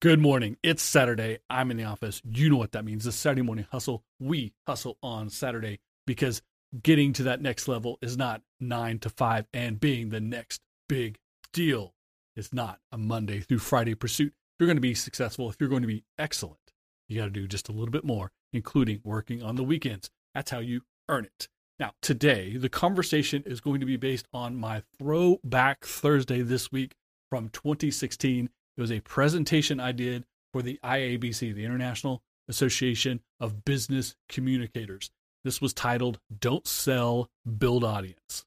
Good morning. It's Saturday. I'm in the office. You know what that means. The Saturday morning hustle. We hustle on Saturday because getting to that next level is not nine to five and being the next big deal is not a Monday through Friday pursuit. If you're going to be successful, if you're going to be excellent, you got to do just a little bit more, including working on the weekends. That's how you earn it. Now, today, the conversation is going to be based on my throwback Thursday this week from 2016 it was a presentation I did for the IABC, the International Association of Business Communicators. This was titled Don't Sell, Build Audience.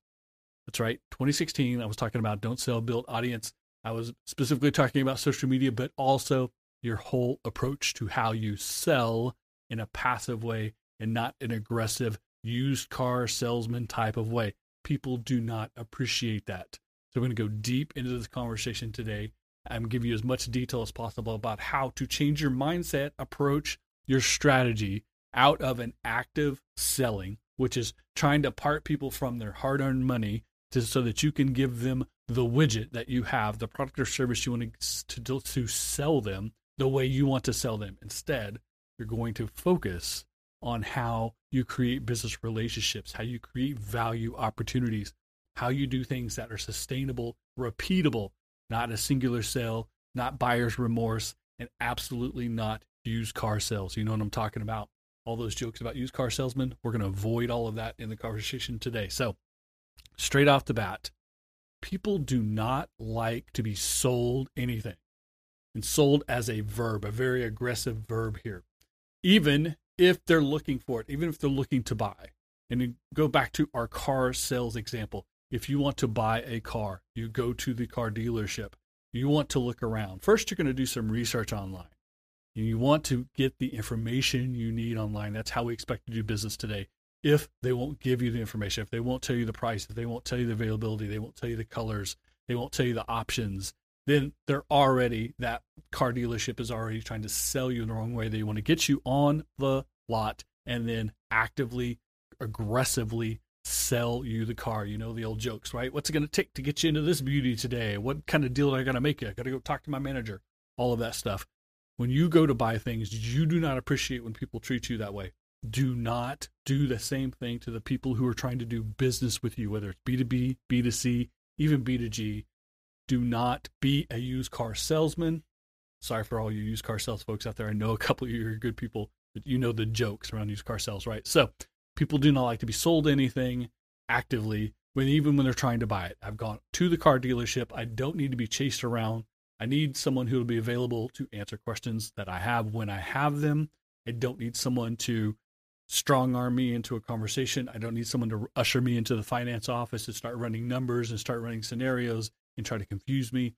That's right. 2016, I was talking about Don't Sell, Build Audience. I was specifically talking about social media, but also your whole approach to how you sell in a passive way and not an aggressive used car salesman type of way. People do not appreciate that. So, we're going to go deep into this conversation today I'm give you as much detail as possible about how to change your mindset, approach, your strategy out of an active selling, which is trying to part people from their hard-earned money to, so that you can give them the widget that you have, the product or service you want to, to, to sell them the way you want to sell them. Instead, you're going to focus on how you create business relationships, how you create value opportunities, how you do things that are sustainable, repeatable, not a singular sale, not buyer's remorse, and absolutely not used car sales. You know what I'm talking about? All those jokes about used car salesmen. We're going to avoid all of that in the conversation today. So, straight off the bat, people do not like to be sold anything. And sold as a verb, a very aggressive verb here. Even if they're looking for it, even if they're looking to buy. And go back to our car sales example if you want to buy a car, you go to the car dealership. You want to look around. First, you're going to do some research online. You want to get the information you need online. That's how we expect to do business today. If they won't give you the information, if they won't tell you the price, if they won't tell you the availability, they won't tell you the colors, they won't tell you the options, then they're already, that car dealership is already trying to sell you in the wrong way. They want to get you on the lot and then actively, aggressively sell you the car. You know the old jokes, right? What's it going to take to get you into this beauty today? What kind of deal are I going to make you? I got to go talk to my manager. All of that stuff. When you go to buy things, you do not appreciate when people treat you that way. Do not do the same thing to the people who are trying to do business with you, whether it's B2B, B2C, even B2G. Do not be a used car salesman. Sorry for all you used car sales folks out there. I know a couple of you are good people, you know the jokes around used car sales, right? So people do not like to be sold anything actively when even when they're trying to buy it. I've gone to the car dealership. I don't need to be chased around. I need someone who will be available to answer questions that I have when I have them. I don't need someone to strong arm me into a conversation. I don't need someone to usher me into the finance office and start running numbers and start running scenarios and try to confuse me.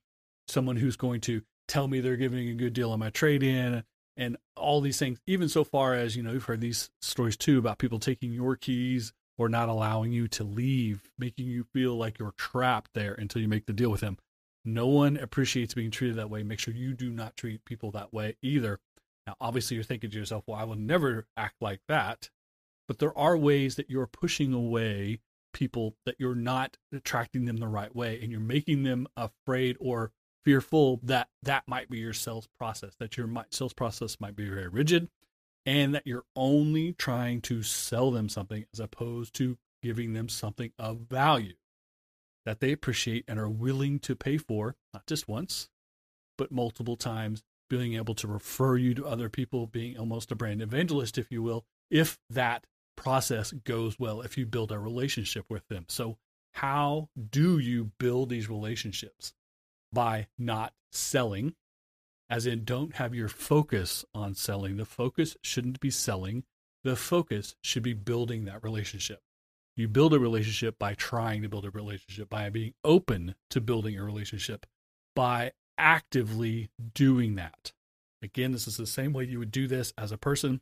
Someone who's going to tell me they're giving a good deal on my trade in and all these things, even so far as, you know, you've heard these stories too about people taking your keys or not allowing you to leave, making you feel like you're trapped there until you make the deal with them. No one appreciates being treated that way. Make sure you do not treat people that way either. Now, obviously, you're thinking to yourself, well, I will never act like that. But there are ways that you're pushing away people that you're not attracting them the right way and you're making them afraid or fearful that that might be your sales process, that your sales process might be very rigid, and that you're only trying to sell them something as opposed to giving them something of value that they appreciate and are willing to pay for, not just once, but multiple times, being able to refer you to other people, being almost a brand evangelist, if you will, if that process goes well, if you build a relationship with them. So, how do you build these relationships? By not selling, as in don't have your focus on selling. The focus shouldn't be selling, the focus should be building that relationship. You build a relationship by trying to build a relationship, by being open to building a relationship, by actively doing that. Again, this is the same way you would do this as a person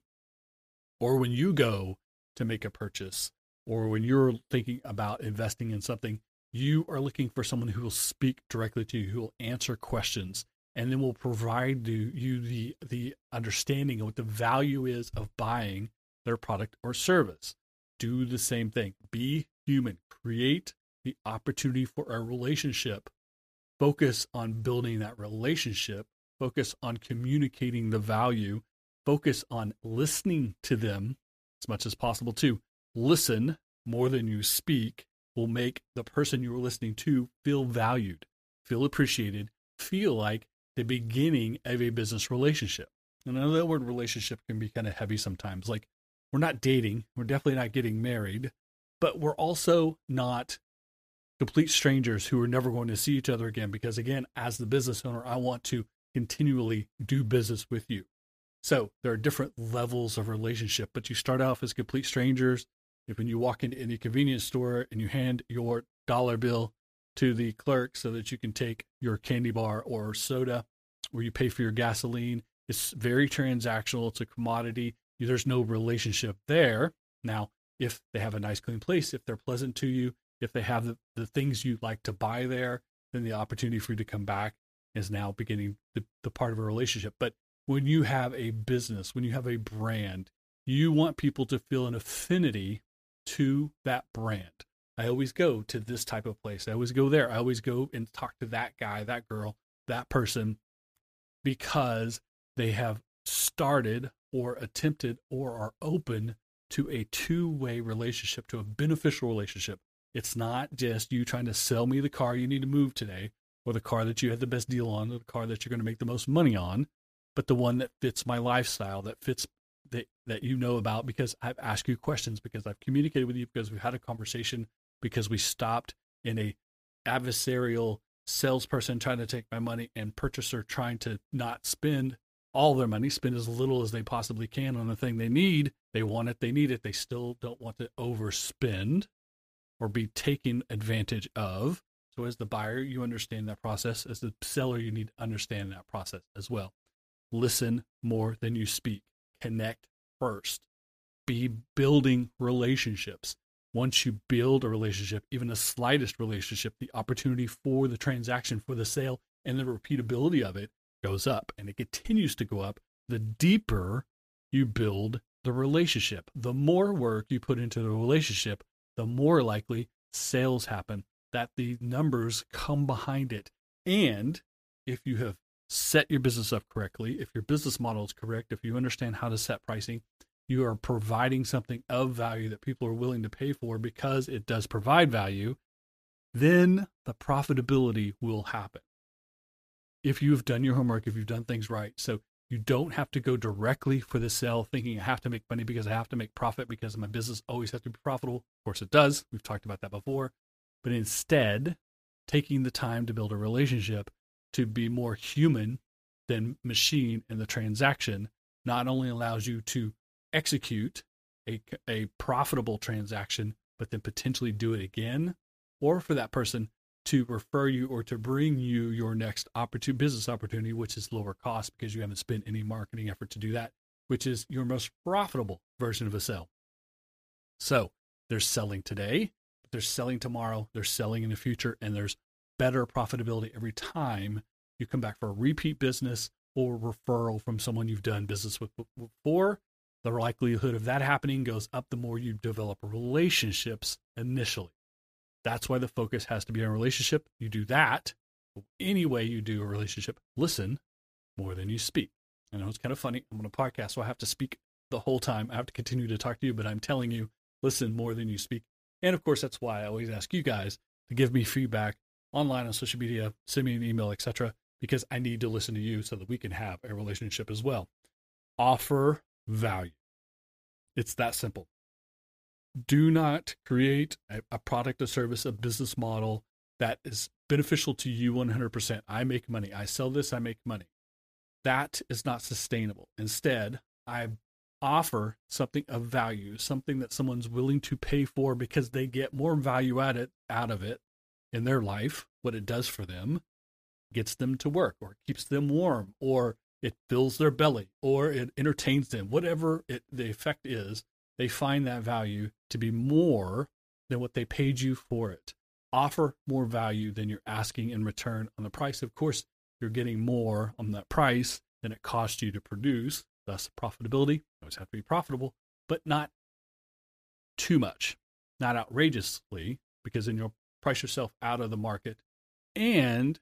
or when you go to make a purchase or when you're thinking about investing in something you are looking for someone who will speak directly to you, who will answer questions, and then will provide you the the understanding of what the value is of buying their product or service. Do the same thing. Be human. Create the opportunity for a relationship focus on building that relationship, focus on communicating the value, focus on listening to them as much as possible too. Listen more than you speak will make the person you're listening to feel valued, feel appreciated, feel like the beginning of a business relationship. And I know that word relationship can be kind of heavy sometimes. Like we're not dating, we're definitely not getting married, but we're also not complete strangers who are never going to see each other again. Because again, as the business owner, I want to continually do business with you. So there are different levels of relationship, but you start off as complete strangers. If when you walk into any convenience store and you hand your dollar bill to the clerk so that you can take your candy bar or soda, or you pay for your gasoline, it's very transactional. It's a commodity. There's no relationship there. Now, if they have a nice, clean place, if they're pleasant to you, if they have the, the things you like to buy there, then the opportunity for you to come back is now beginning the, the part of a relationship. But when you have a business, when you have a brand, you want people to feel an affinity to that brand. I always go to this type of place. I always go there. I always go and talk to that guy, that girl, that person because they have started or attempted or are open to a two way relationship, to a beneficial relationship. It's not just you trying to sell me the car you need to move today or the car that you had the best deal on or the car that you're going to make the most money on, but the one that fits my lifestyle, that fits that, that you know about because I've asked you questions, because I've communicated with you, because we've had a conversation, because we stopped in a adversarial salesperson trying to take my money and purchaser trying to not spend all their money, spend as little as they possibly can on the thing they need. They want it, they need it. They still don't want to overspend or be taken advantage of. So, as the buyer, you understand that process. As the seller, you need to understand that process as well. Listen more than you speak. Connect first. Be building relationships. Once you build a relationship, even the slightest relationship, the opportunity for the transaction, for the sale, and the repeatability of it goes up and it continues to go up the deeper you build the relationship. The more work you put into the relationship, the more likely sales happen, that the numbers come behind it. And if you have set your business up correctly, if your business model is correct, if you understand how to set pricing, you are providing something of value that people are willing to pay for because it does provide value, then the profitability will happen if you've done your homework, if you've done things right. So you don't have to go directly for the sale thinking I have to make money because I have to make profit because my business always has to be profitable. Of course, it does. We've talked about that before. But instead, taking the time to build a relationship to be more human than machine in the transaction not only allows you to execute a, a profitable transaction, but then potentially do it again, or for that person to refer you or to bring you your next opportunity, business opportunity, which is lower cost because you haven't spent any marketing effort to do that, which is your most profitable version of a sale. So they're selling today, they're selling tomorrow, they're selling in the future, and there's better profitability every time you come back for a repeat business or referral from someone you've done business with before. The likelihood of that happening goes up the more you develop relationships initially. That's why the focus has to be on relationship. You do that any way you do a relationship, listen more than you speak. I know it's kind of funny. I'm on a podcast, so I have to speak the whole time. I have to continue to talk to you, but I'm telling you, listen more than you speak. And of course, that's why I always ask you guys to give me feedback online on social media, send me an email, etc., because I need to listen to you so that we can have a relationship as well. Offer value. It's that simple do not create a, a product, a service, a business model that is beneficial to you 100%. I make money. I sell this, I make money. That is not sustainable. Instead, I offer something of value, something that someone's willing to pay for because they get more value out it out of it in their life, what it does for them, gets them to work or keeps them warm or it fills their belly or it entertains them, whatever it, the effect is, they find that value to be more than what they paid you for it. Offer more value than you're asking in return on the price. Of course, you're getting more on that price than it cost you to produce, thus profitability. You always have to be profitable, but not too much, not outrageously, because then you'll price yourself out of the market and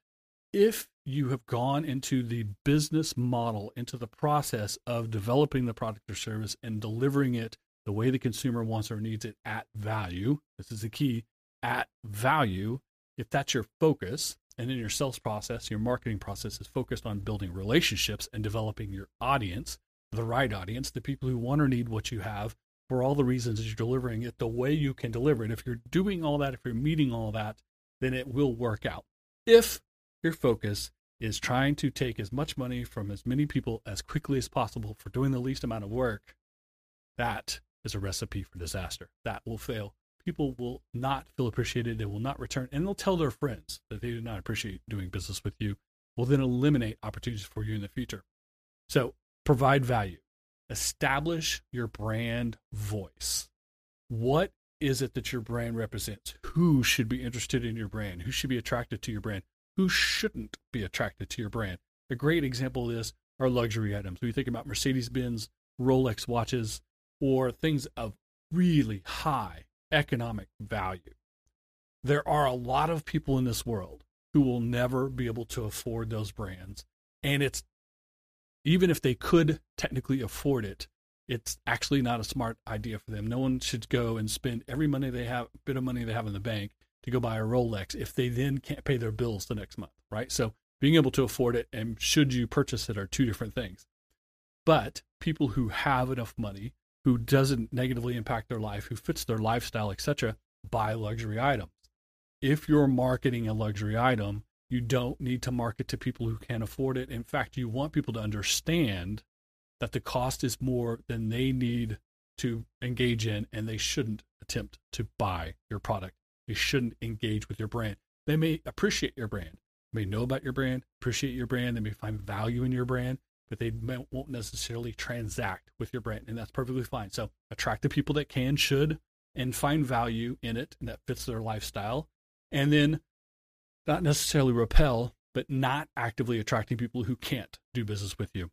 if you have gone into the business model, into the process of developing the product or service and delivering it the way the consumer wants or needs it at value, this is the key at value. If that's your focus, and in your sales process, your marketing process is focused on building relationships and developing your audience, the right audience, the people who want or need what you have for all the reasons that you're delivering it the way you can deliver it. If you're doing all that, if you're meeting all that, then it will work out. If your focus is trying to take as much money from as many people as quickly as possible for doing the least amount of work, that is a recipe for disaster. That will fail. People will not feel appreciated. They will not return, and they'll tell their friends that they do not appreciate doing business with you. Will then eliminate opportunities for you in the future. So provide value. Establish your brand voice. What is it that your brand represents? Who should be interested in your brand? Who should be attracted to your brand? Who shouldn't be attracted to your brand? A great example of this are luxury items. When you think about Mercedes Benz, Rolex watches, or things of really high economic value, there are a lot of people in this world who will never be able to afford those brands. And it's even if they could technically afford it, it's actually not a smart idea for them. No one should go and spend every money they have, bit of money they have in the bank to go buy a Rolex if they then can't pay their bills the next month, right? So being able to afford it and should you purchase it are two different things. But people who have enough money, who doesn't negatively impact their life, who fits their lifestyle, etc., buy luxury items. If you're marketing a luxury item, you don't need to market to people who can't afford it. In fact, you want people to understand that the cost is more than they need to engage in, and they shouldn't attempt to buy your product. They shouldn't engage with your brand. They may appreciate your brand, may know about your brand, appreciate your brand, they may find value in your brand, but they won't necessarily transact with your brand, and that's perfectly fine. So attract the people that can, should, and find value in it, and that fits their lifestyle, and then not necessarily repel, but not actively attracting people who can't do business with you.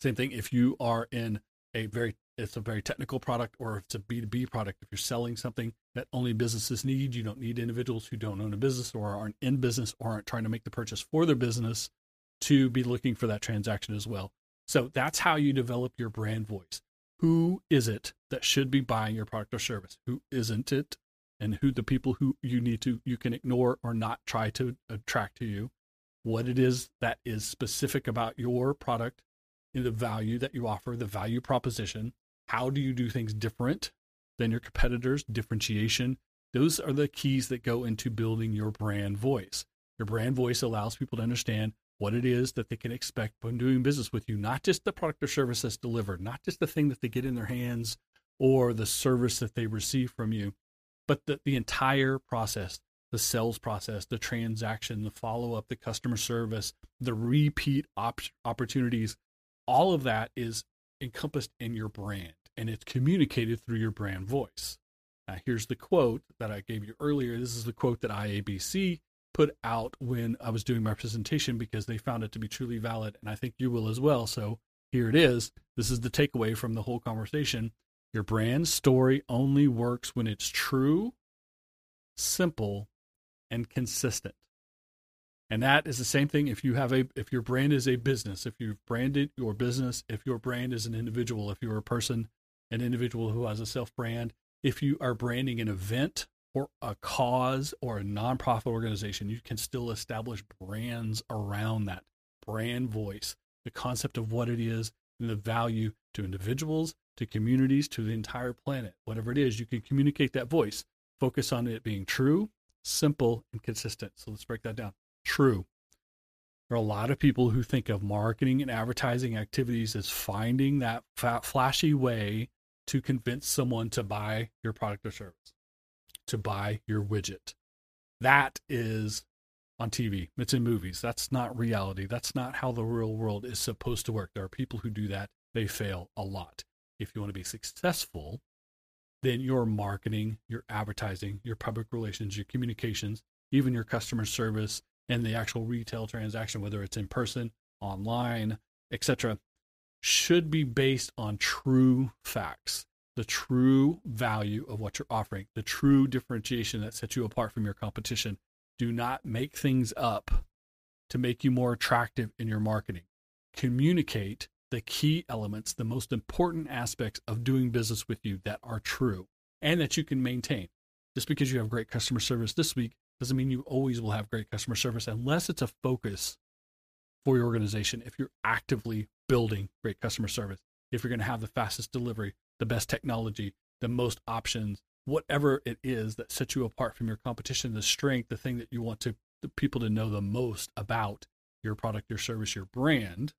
Same thing if you are in a very it's a very technical product or if it's a B2B product, if you're selling something that only businesses need, you don't need individuals who don't own a business or aren't in business or aren't trying to make the purchase for their business to be looking for that transaction as well. So that's how you develop your brand voice. Who is it that should be buying your product or service? Who isn't it? And who the people who you need to you can ignore or not try to attract to you. What it is that is specific about your product the value that you offer, the value proposition. How do you do things different than your competitors? Differentiation. Those are the keys that go into building your brand voice. Your brand voice allows people to understand what it is that they can expect when doing business with you, not just the product or service that's delivered, not just the thing that they get in their hands or the service that they receive from you, but the, the entire process the sales process, the transaction, the follow up, the customer service, the repeat op- opportunities all of that is encompassed in your brand and it's communicated through your brand voice. Now, here's the quote that I gave you earlier. This is the quote that IABC put out when I was doing my presentation because they found it to be truly valid, and I think you will as well. So here it is. This is the takeaway from the whole conversation. Your brand story only works when it's true, simple, and consistent. And that is the same thing if you have a if your brand is a business, if you've branded your business, if your brand is an individual, if you're a person, an individual who has a self brand, if you are branding an event or a cause or a nonprofit organization, you can still establish brands around that brand voice, the concept of what it is and the value to individuals, to communities, to the entire planet. Whatever it is, you can communicate that voice. Focus on it being true, simple, and consistent. So let's break that down true. There are a lot of people who think of marketing and advertising activities as finding that flashy way to convince someone to buy your product or service, to buy your widget. That is on TV, it's in movies. That's not reality. That's not how the real world is supposed to work. There are people who do that, they fail a lot. If you want to be successful, then your marketing, your advertising, your public relations, your communications, even your customer service and the actual retail transaction, whether it's in person, online, etc., should be based on true facts, the true value of what you're offering, the true differentiation that sets you apart from your competition. Do not make things up to make you more attractive in your marketing. Communicate the key elements, the most important aspects of doing business with you that are true and that you can maintain. Just because you have great customer service this week doesn't mean you always will have great customer service unless it's a focus for your organization. If you're actively building great customer service, if you're going to have the fastest delivery, the best technology, the most options, whatever it is that sets you apart from your competition, the strength, the thing that you want to the people to know the most about your product, your service, your brand,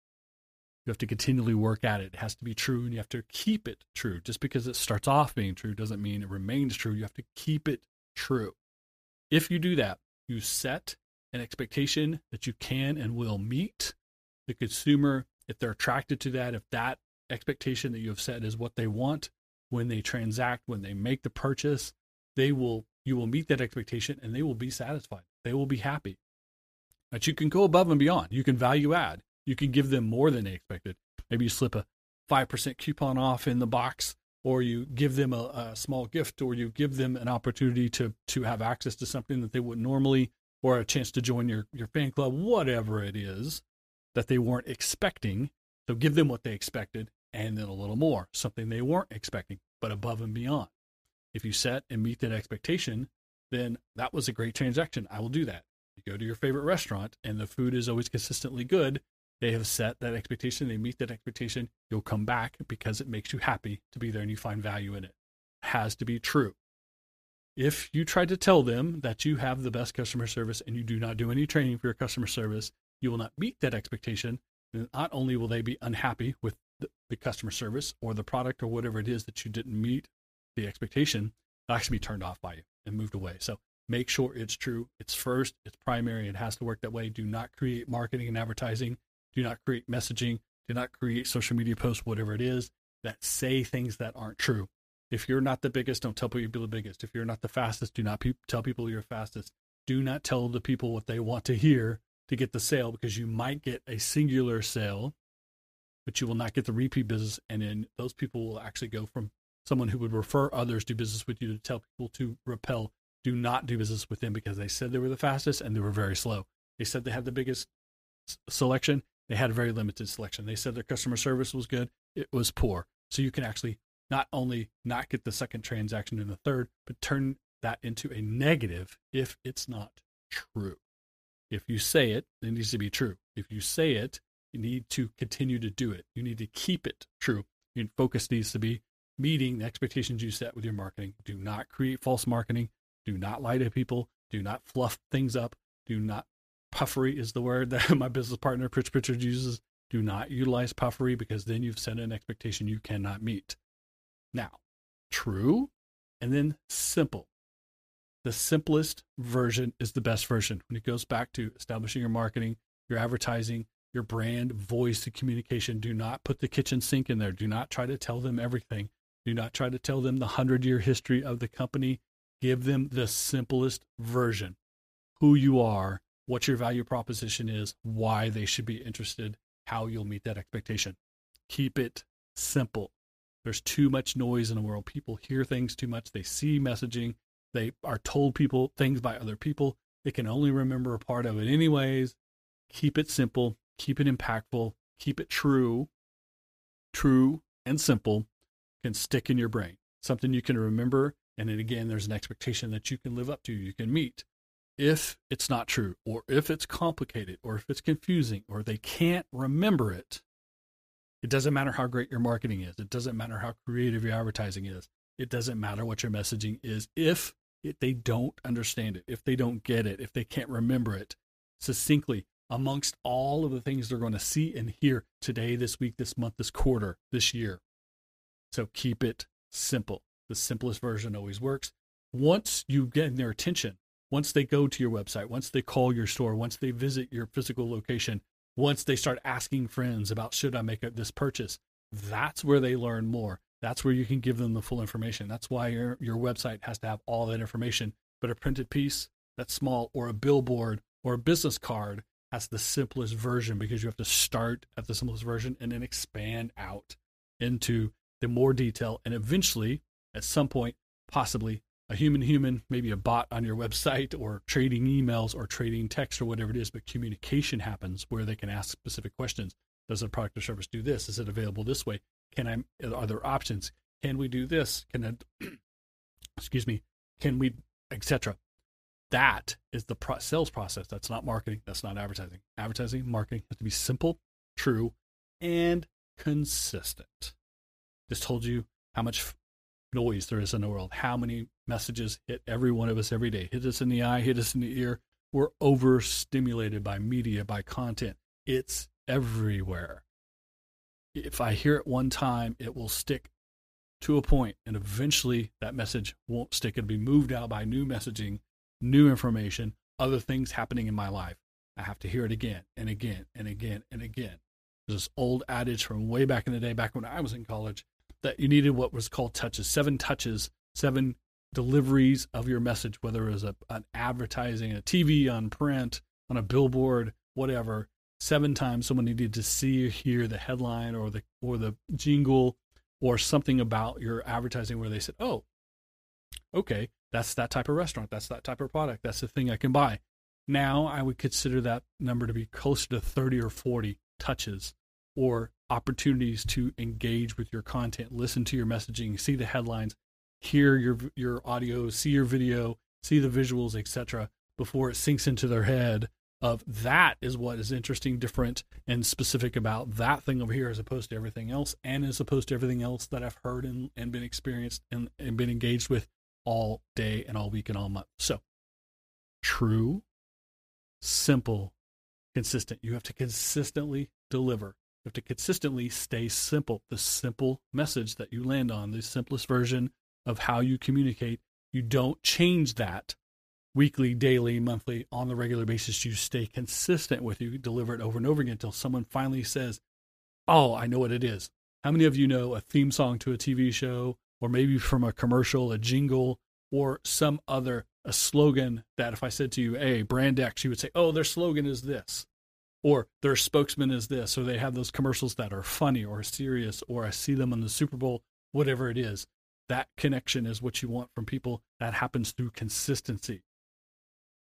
you have to continually work at it. It has to be true and you have to keep it true. Just because it starts off being true doesn't mean it remains true. You have to keep it true. If you do that, you set an expectation that you can and will meet the consumer. If they're attracted to that, if that expectation that you have set is what they want when they transact, when they make the purchase, they will you will meet that expectation and they will be satisfied. They will be happy. But you can go above and beyond. You can value add. You can give them more than they expected. Maybe you slip a 5% coupon off in the box, or you give them a, a small gift, or you give them an opportunity to, to have access to something that they wouldn't normally, or a chance to join your, your fan club, whatever it is that they weren't expecting. So give them what they expected and then a little more, something they weren't expecting, but above and beyond. If you set and meet that expectation, then that was a great transaction. I will do that. You go to your favorite restaurant and the food is always consistently good. They have set that expectation, they meet that expectation. You'll come back because it makes you happy to be there and you find value in it. it has to be true. If you try to tell them that you have the best customer service and you do not do any training for your customer service, you will not meet that expectation. And not only will they be unhappy with the, the customer service or the product or whatever it is that you didn't meet the expectation, they'll actually be turned off by you and moved away. So make sure it's true. It's first, it's primary, it has to work that way. Do not create marketing and advertising. Do not create messaging. Do not create social media posts, whatever it is, that say things that aren't true. If you're not the biggest, don't tell people you're the biggest. If you're not the fastest, do not pe- tell people you're fastest. Do not tell the people what they want to hear to get the sale because you might get a singular sale, but you will not get the repeat business. And then those people will actually go from someone who would refer others to business with you to tell people to repel. Do not do business with them because they said they were the fastest and they were very slow. They said they had the biggest selection. They had a very limited selection. They said their customer service was good. It was poor. So you can actually not only not get the second transaction and the third, but turn that into a negative if it's not true. If you say it, it needs to be true. If you say it, you need to continue to do it. You need to keep it true. Your focus needs to be meeting the expectations you set with your marketing. Do not create false marketing. Do not lie to people. Do not fluff things up. Do not puffery is the word that my business partner Pritch Pritchard uses. Do not utilize puffery because then you've set an expectation you cannot meet. Now, true and then simple. The simplest version is the best version. When it goes back to establishing your marketing, your advertising, your brand, voice, and communication, do not put the kitchen sink in there. Do not try to tell them everything. Do not try to tell them the 100 year history of the company. Give them the simplest version who you are, what your value proposition is, why they should be interested, how you'll meet that expectation. Keep it simple. There's too much noise in the world. People hear things too much. They see messaging. They are told people things by other people. They can only remember a part of it anyways. Keep it simple, keep it impactful, keep it true, true and simple, can stick in your brain, something you can remember. And then again, there's an expectation that you can live up to, you can meet. If it's not true, or if it's complicated, or if it's confusing, or they can't remember it, it doesn't matter how great your marketing is. It doesn't matter how creative your advertising is. It doesn't matter what your messaging is. If it, they don't understand it, if they don't get it, if they can't remember it succinctly amongst all of the things they're going to see and hear today, this week, this month, this quarter, this year, so keep it simple. The simplest version always works. Once you get their attention, once they go to your website, once they call your store, once they visit your physical location, once they start asking friends about should I make this purchase, that's where they learn more. That's where you can give them the full information. That's why your, your website has to have all that information. But a printed piece that's small, or a billboard, or a business card, that's the simplest version because you have to start at the simplest version and then expand out into the more detail, and eventually, at some point, possibly a human human, maybe a bot on your website or trading emails or trading text or whatever it is, but communication happens where they can ask specific questions. Does the product or service do this? Is it available this way? Can I, are there options? Can we do this? Can I, excuse me, can we, etc. That is the pro- sales process. That's not marketing. That's not advertising. Advertising, marketing has to be simple, true, and consistent. Just told you how much noise there is in the world, how many messages hit every one of us every day, hit us in the eye, hit us in the ear. We're overstimulated by media, by content. It's everywhere. If I hear it one time, it will stick to a point, and eventually that message won't stick. It'll be moved out by new messaging, new information, other things happening in my life. I have to hear it again and again and again and again. There's this old adage from way back in the day, back when I was in college, that you needed what was called touches, seven touches, seven deliveries of your message, whether it was a, an advertising, a TV, on print, on a billboard, whatever. Seven times someone needed to see or hear the headline or the or the jingle or something about your advertising where they said, "Oh, okay, that's that type of restaurant, that's that type of product, that's the thing I can buy." Now I would consider that number to be closer to 30 or 40 touches or opportunities to engage with your content, listen to your messaging, see the headlines, hear your your audio, see your video, see the visuals, etc. before it sinks into their head of that is what is interesting, different, and specific about that thing over here as opposed to everything else, and as opposed to everything else that I've heard and, and been experienced and, and been engaged with all day and all week and all month. So true, simple, consistent. You have to consistently deliver have to consistently stay simple. The simple message that you land on, the simplest version of how you communicate, you don't change that weekly, daily, monthly, on the regular basis. You stay consistent with you, deliver it over and over again until someone finally says, Oh, I know what it is. How many of you know a theme song to a TV show, or maybe from a commercial, a jingle, or some other a slogan that if I said to you, hey, brand X, you would say, oh, their slogan is this or their spokesman is this, or they have those commercials that are funny or serious, or I see them on the Super Bowl, whatever it is. That connection is what you want from people. That happens through consistency.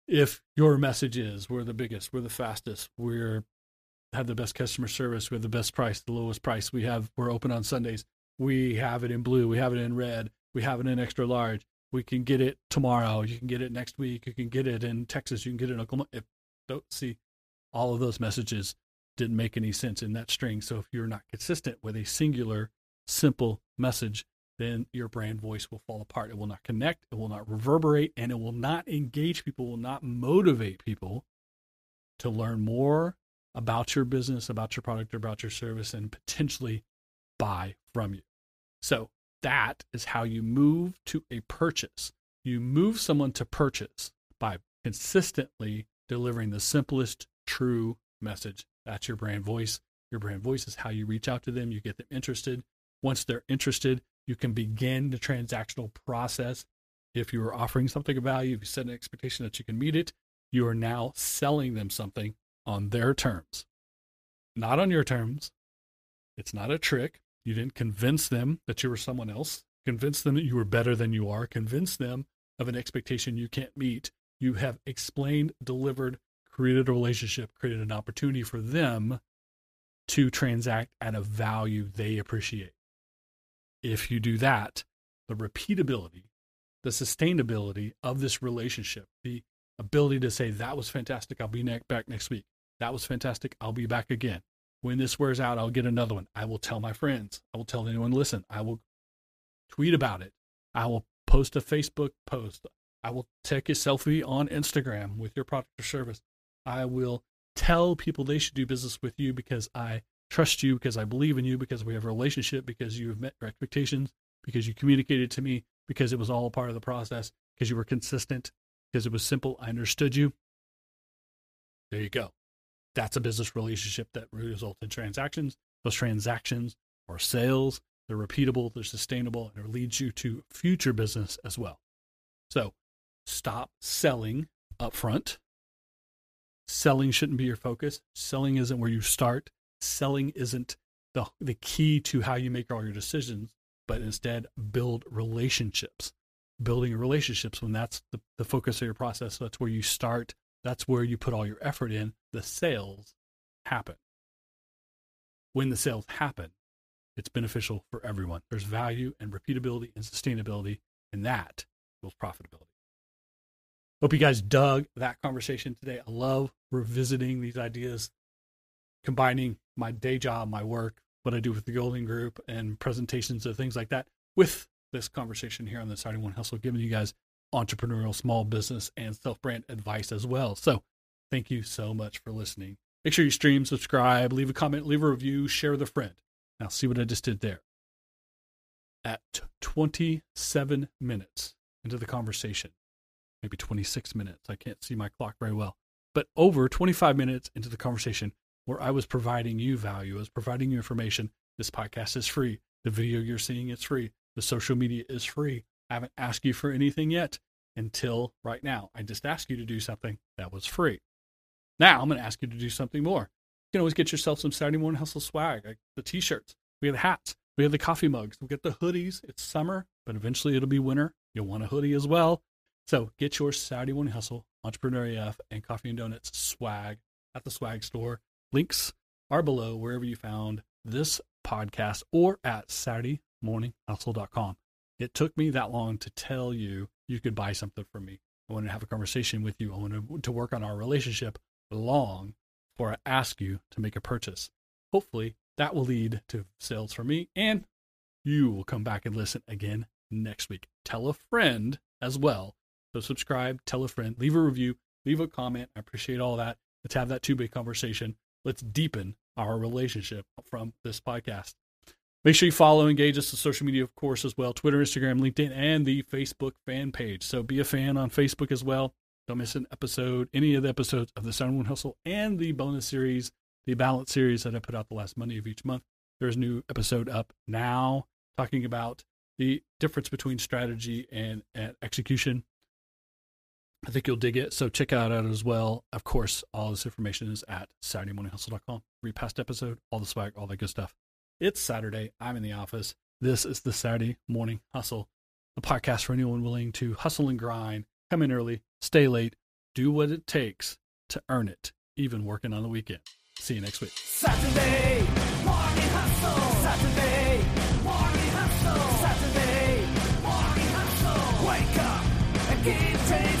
If your message is we're the biggest, we're the fastest, we're have the best customer service, we have the best price, the lowest price, we have we're open on Sundays, we have it in blue, we have it in red, we have it in extra large, we can get it tomorrow, you can get it next week, you can get it in Texas, you can get it in Oklahoma. If don't see all of those messages didn't make any sense in that string. So if you're not consistent with a singular, simple message, then your brand voice will fall apart. It will not connect, it will not reverberate, and it will not engage people, will not motivate people to learn more about your business, about your product, or about your service, and potentially buy from you. So that is how you move to a purchase. You move someone to purchase by consistently delivering the simplest, true message. That's your brand voice. Your brand voice is how you reach out to them, you get them interested. Once they're interested, you can begin the transactional process. If you are offering something of value, if you set an expectation that you can meet it, you are now selling them something on their terms, not on your terms. It's not a trick. You didn't convince them that you were someone else, convince them that you were better than you are, convince them of an expectation you can't meet. You have explained, delivered, created a relationship, created an opportunity for them to transact at a value they appreciate. If you do that, the repeatability, the sustainability of this relationship, the ability to say, that was fantastic, I'll be ne- back next week. That was fantastic, I'll be back again. When this wears out, I'll get another one. I will tell my friends. I will tell anyone, listen, I will tweet about it. I will post a Facebook post. I will take a selfie on Instagram with your product or service. I will tell people they should do business with you because I trust you, because I believe in you, because we have a relationship, because you have met your expectations, because you communicated to me, because it was all part of the process, because you were consistent, because it was simple. I understood you. There you go. That's a business relationship that results in transactions. Those transactions are sales. They're repeatable, they're sustainable, and it leads you to future business as well. So stop selling upfront selling shouldn't be your focus. Selling isn't where you start. Selling isn't the, the key to how you make all your decisions, but instead build relationships. building relationships when that's the, the focus of your process. So that's where you start. That's where you put all your effort in. The sales happen. When the sales happen, it's beneficial for everyone. There's value and repeatability and sustainability, and that builds profitability. Hope you guys dug that conversation today. I love revisiting these ideas, combining my day job, my work, what I do with the Golden Group, and presentations of things like that with this conversation here on the Saturday Morning Hustle, giving you guys entrepreneurial, small business, and self brand advice as well. So, thank you so much for listening. Make sure you stream, subscribe, leave a comment, leave a review, share with a friend. Now, see what I just did there. At 27 minutes into the conversation, maybe 26 minutes, I can't see my clock very well, but over 25 minutes into the conversation where I was providing you value, I was providing you information. This podcast is free. The video you're seeing is free. The social media is free. I haven't asked you for anything yet until right now. I just asked you to do something that was free. Now I'm going to ask you to do something more. You can always get yourself some Saturday morning hustle swag, like the t-shirts. We have the hats. We have the coffee mugs. We get the hoodies. It's summer, but eventually it'll be winter. You'll want a hoodie as well. So get your Saturday morning hustle, Entrepreneur AF, and Coffee and Donuts swag at the swag store. Links are below wherever you found this podcast or at SaturdayMorningHustle.com. It took me that long to tell you you could buy something from me. I wanted to have a conversation with you. I wanted to work on our relationship long before I ask you to make a purchase. Hopefully, that will lead to sales for me, and you will come back and listen again next week. Tell a friend as well. So, subscribe, tell a friend, leave a review, leave a comment. I appreciate all that. Let's have that two way conversation. Let's deepen our relationship from this podcast. Make sure you follow, engage us on social media, of course, as well Twitter, Instagram, LinkedIn, and the Facebook fan page. So be a fan on Facebook as well. Don't miss an episode, any of the episodes of the Saturday Morning Hustle and the bonus series, the Balance series that I put out the last Monday of each month. There's a new episode up now talking about the difference between strategy and, and execution. I think you'll dig it. So check that out as well. Of course, all this information is at SaturdayMorningHustle.com. Read past episode, all the swag, all that good stuff. It's Saturday. I'm in the office. This is the Saturday Morning Hustle, a podcast for anyone willing to hustle and grind, come in early, stay late, do what it takes to earn it, even working on the weekend. See you next week. Saturday Morning Hustle. Saturday Morning Hustle. Saturday Morning Hustle. Wake up and chasing.